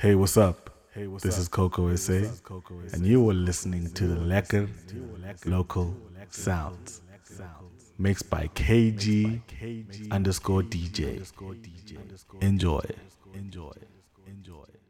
Hey, what's up? Hey, what's this up? is Coco SA, is Coco and you are listening to the Lekker Local Sounds, mixed by KG underscore DJ. Enjoy. Enjoy. ka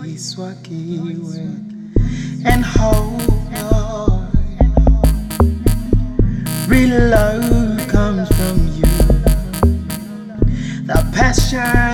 niswakiwe and hope on. Real love comes from you. The passion.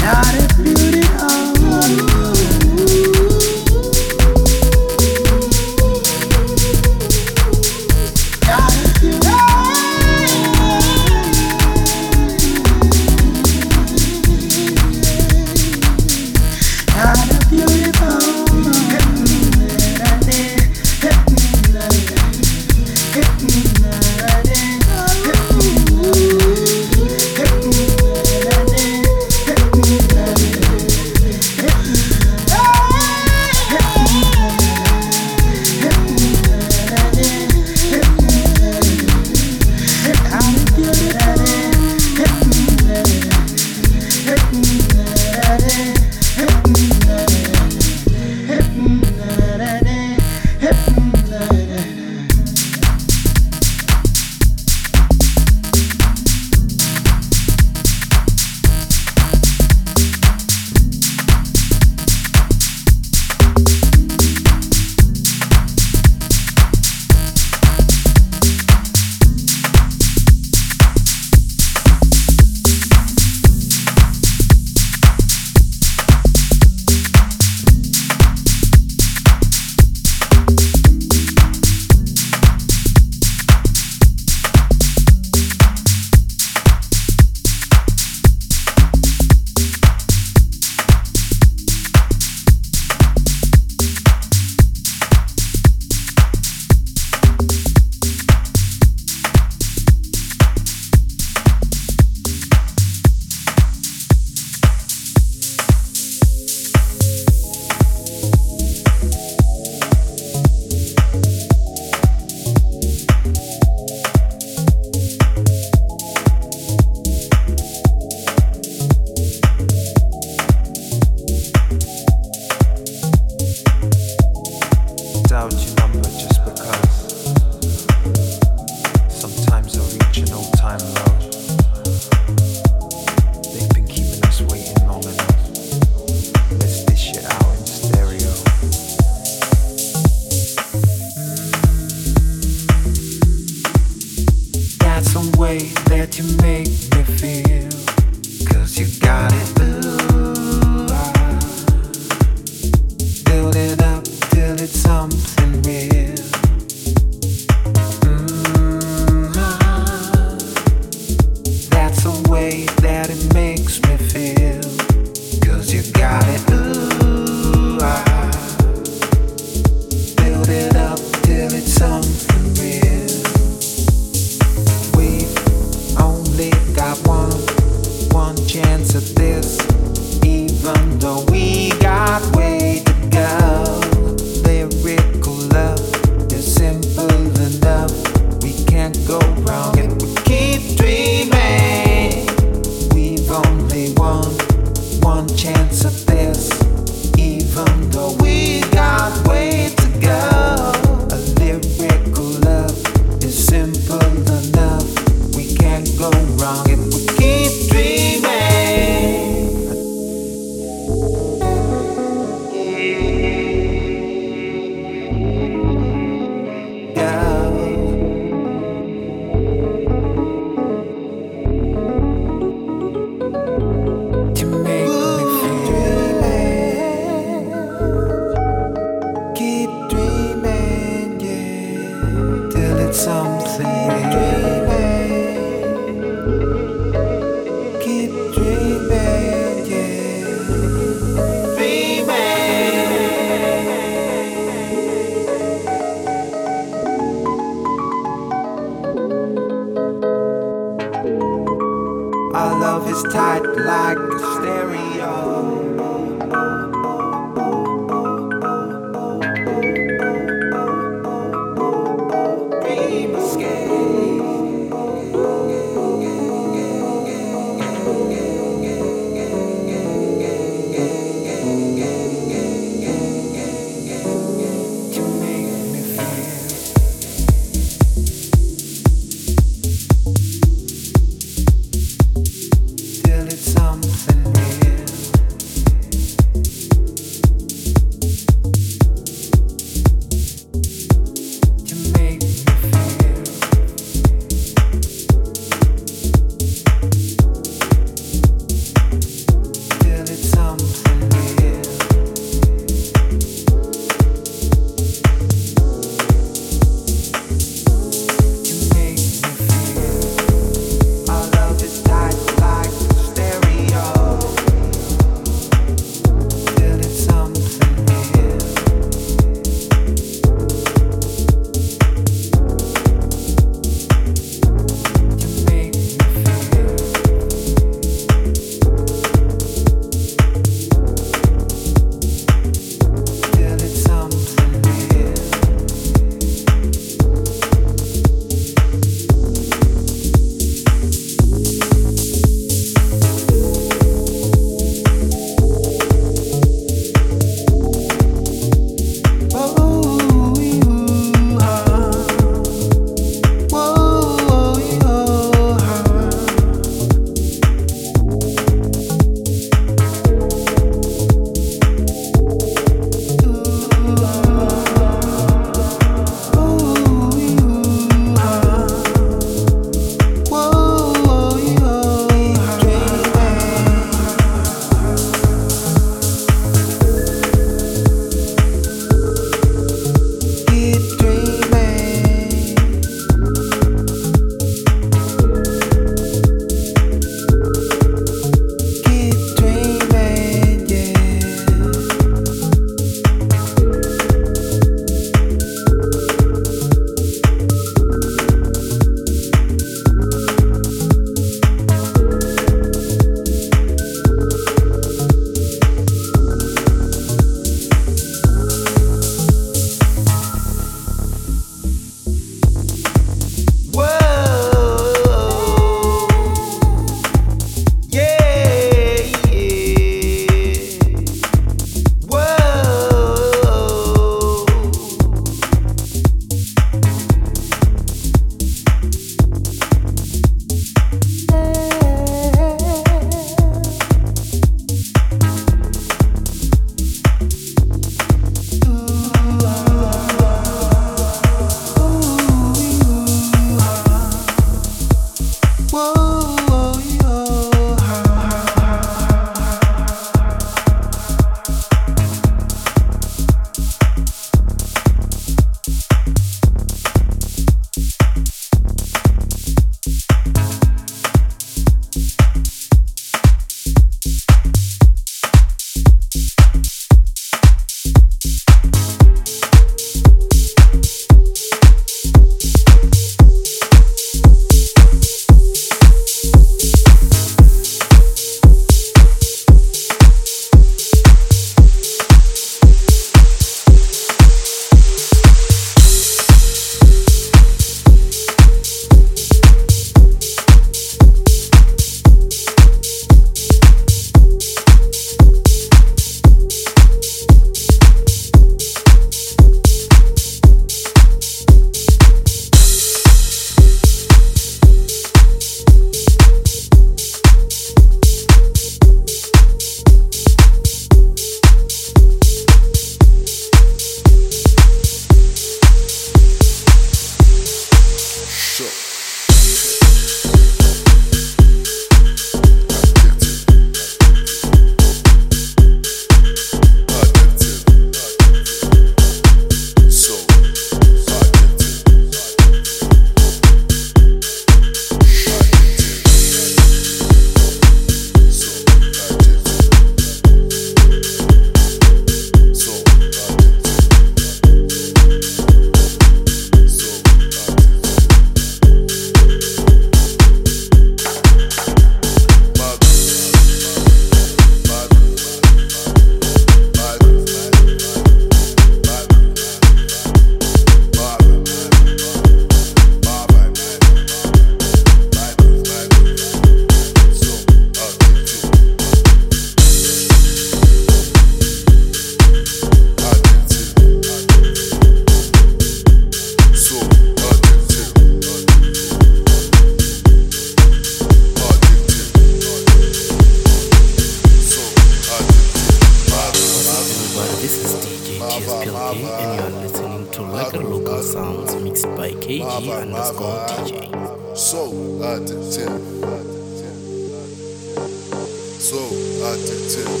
Bado,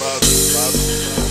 bado, bado.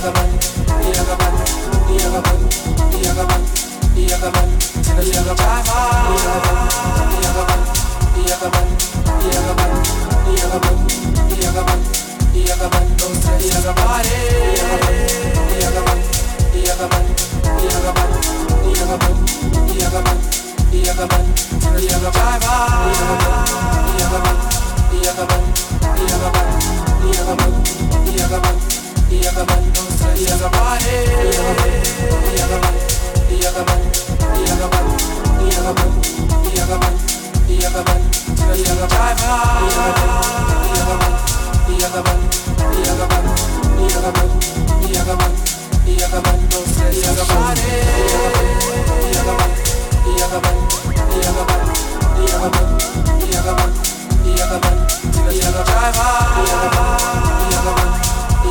Yagaban, Yagaban, Yagaban, Yagaban, Yagaban, yeah.